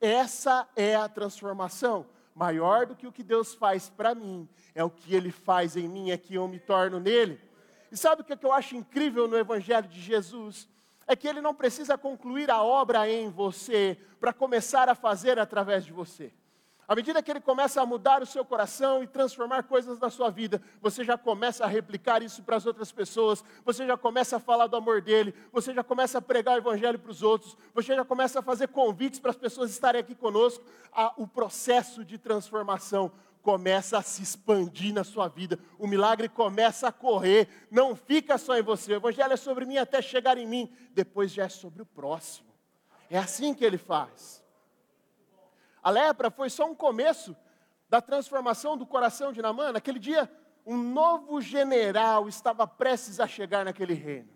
Essa é a transformação. Maior do que o que Deus faz para mim, é o que ele faz em mim, é que eu me torno nele. E sabe o que eu acho incrível no Evangelho de Jesus? é que ele não precisa concluir a obra em você para começar a fazer através de você. À medida que ele começa a mudar o seu coração e transformar coisas na sua vida, você já começa a replicar isso para as outras pessoas, você já começa a falar do amor dele, você já começa a pregar o evangelho para os outros, você já começa a fazer convites para as pessoas estarem aqui conosco. o processo de transformação começa a se expandir na sua vida, o milagre começa a correr, não fica só em você. O evangelho é sobre mim até chegar em mim, depois já é sobre o próximo. É assim que ele faz. A lepra foi só um começo da transformação do coração de Namã. Naquele dia, um novo general estava prestes a chegar naquele reino.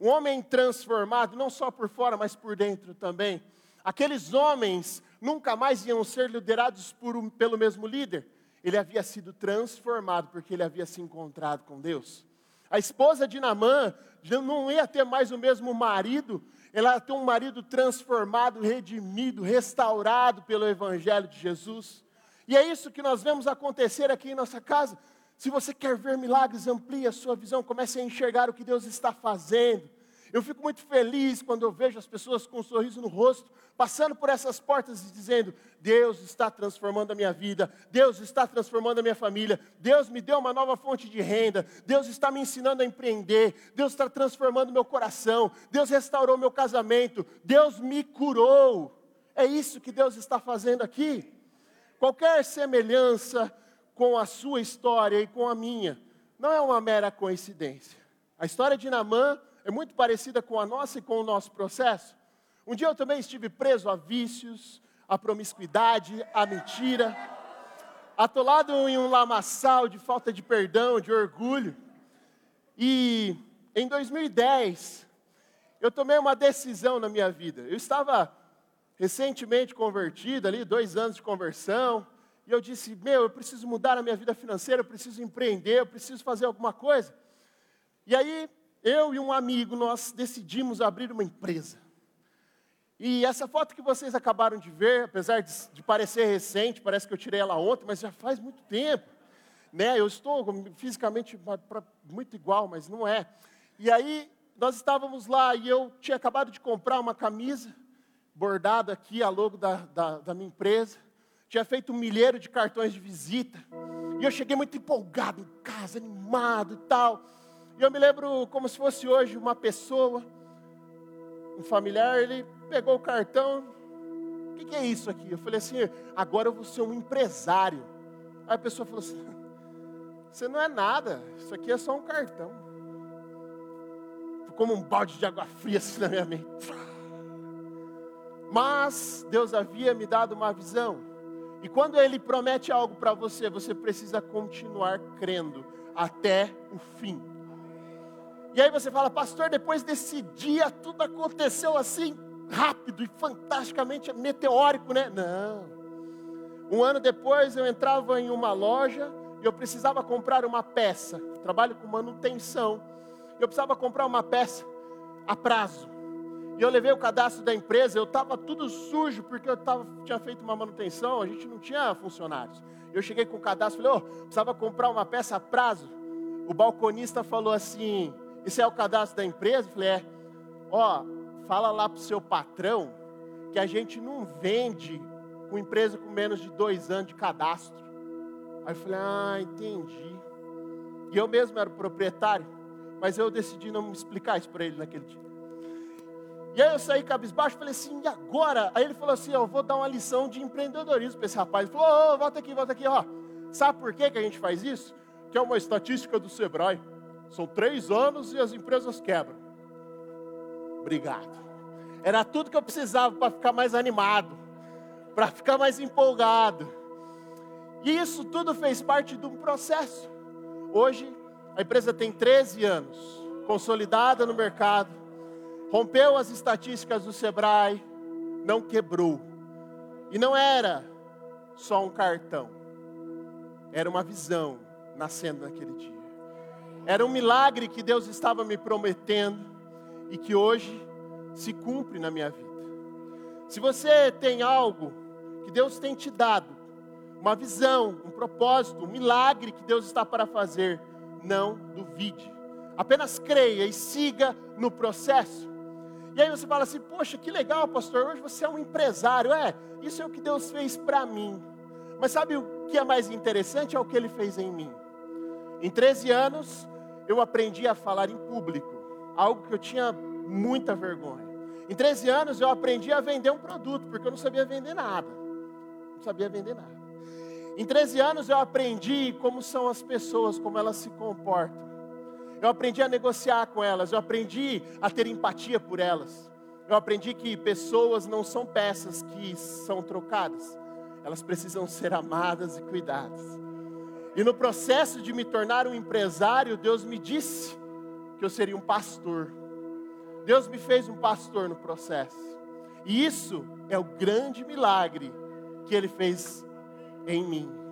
Um homem transformado, não só por fora, mas por dentro também. Aqueles homens nunca mais iam ser liderados por pelo mesmo líder ele havia sido transformado porque ele havia se encontrado com Deus. A esposa de Namã não ia ter mais o mesmo marido, ela ter um marido transformado, redimido, restaurado pelo Evangelho de Jesus. E é isso que nós vemos acontecer aqui em nossa casa. Se você quer ver milagres, amplie a sua visão, comece a enxergar o que Deus está fazendo. Eu fico muito feliz quando eu vejo as pessoas com um sorriso no rosto, passando por essas portas e dizendo: Deus está transformando a minha vida, Deus está transformando a minha família, Deus me deu uma nova fonte de renda, Deus está me ensinando a empreender, Deus está transformando meu coração, Deus restaurou meu casamento, Deus me curou. É isso que Deus está fazendo aqui. Qualquer semelhança com a sua história e com a minha não é uma mera coincidência. A história de Naamã é muito parecida com a nossa e com o nosso processo. Um dia eu também estive preso a vícios, a promiscuidade, a mentira, atolado em um lamaçal de falta de perdão, de orgulho. E em 2010, eu tomei uma decisão na minha vida. Eu estava recentemente convertido ali, dois anos de conversão, e eu disse: Meu, eu preciso mudar a minha vida financeira, eu preciso empreender, eu preciso fazer alguma coisa. E aí, eu e um amigo, nós decidimos abrir uma empresa. E essa foto que vocês acabaram de ver, apesar de, de parecer recente, parece que eu tirei ela ontem, mas já faz muito tempo. Né? Eu estou fisicamente muito igual, mas não é. E aí, nós estávamos lá e eu tinha acabado de comprar uma camisa bordada aqui, a logo da, da, da minha empresa. Tinha feito um milheiro de cartões de visita. E eu cheguei muito empolgado em casa, animado e tal. E eu me lembro como se fosse hoje uma pessoa, um familiar, ele pegou o cartão. O que, que é isso aqui? Eu falei assim: agora eu vou ser um empresário. Aí a pessoa falou assim: você não é nada, isso aqui é só um cartão. Ficou como um balde de água fria assim na minha mente. Mas Deus havia me dado uma visão. E quando Ele promete algo para você, você precisa continuar crendo até o fim. E aí você fala, pastor, depois desse dia tudo aconteceu assim rápido e fantasticamente meteórico, né? Não. Um ano depois eu entrava em uma loja e eu precisava comprar uma peça. Trabalho com manutenção. Eu precisava comprar uma peça a prazo. E eu levei o cadastro da empresa, eu estava tudo sujo, porque eu tava, tinha feito uma manutenção, a gente não tinha funcionários. Eu cheguei com o cadastro, falei, oh, precisava comprar uma peça a prazo. O balconista falou assim, esse é o cadastro da empresa? Eu falei, é. Ó, fala lá para o seu patrão que a gente não vende com empresa com menos de dois anos de cadastro. Aí eu falei, ah, entendi. E eu mesmo era o proprietário, mas eu decidi não me explicar isso para ele naquele dia. E aí eu saí cabisbaixo e falei assim, e agora? Aí ele falou assim, eu vou dar uma lição de empreendedorismo para esse rapaz. Ele falou, oh, volta aqui, volta aqui, ó. Sabe por que, que a gente faz isso? Que é uma estatística do Sebrae. São três anos e as empresas quebram. Obrigado. Era tudo que eu precisava para ficar mais animado, para ficar mais empolgado. E isso tudo fez parte de um processo. Hoje, a empresa tem 13 anos, consolidada no mercado, rompeu as estatísticas do Sebrae, não quebrou. E não era só um cartão, era uma visão nascendo naquele dia. Era um milagre que Deus estava me prometendo e que hoje se cumpre na minha vida. Se você tem algo que Deus tem te dado, uma visão, um propósito, um milagre que Deus está para fazer, não duvide. Apenas creia e siga no processo. E aí você fala assim: Poxa, que legal, pastor, hoje você é um empresário. É, isso é o que Deus fez para mim. Mas sabe o que é mais interessante? É o que ele fez em mim. Em 13 anos, eu aprendi a falar em público, algo que eu tinha muita vergonha. Em 13 anos, eu aprendi a vender um produto, porque eu não sabia vender nada. Não sabia vender nada. Em 13 anos, eu aprendi como são as pessoas, como elas se comportam. Eu aprendi a negociar com elas, eu aprendi a ter empatia por elas. Eu aprendi que pessoas não são peças que são trocadas, elas precisam ser amadas e cuidadas. E no processo de me tornar um empresário, Deus me disse que eu seria um pastor. Deus me fez um pastor no processo. E isso é o grande milagre que Ele fez em mim.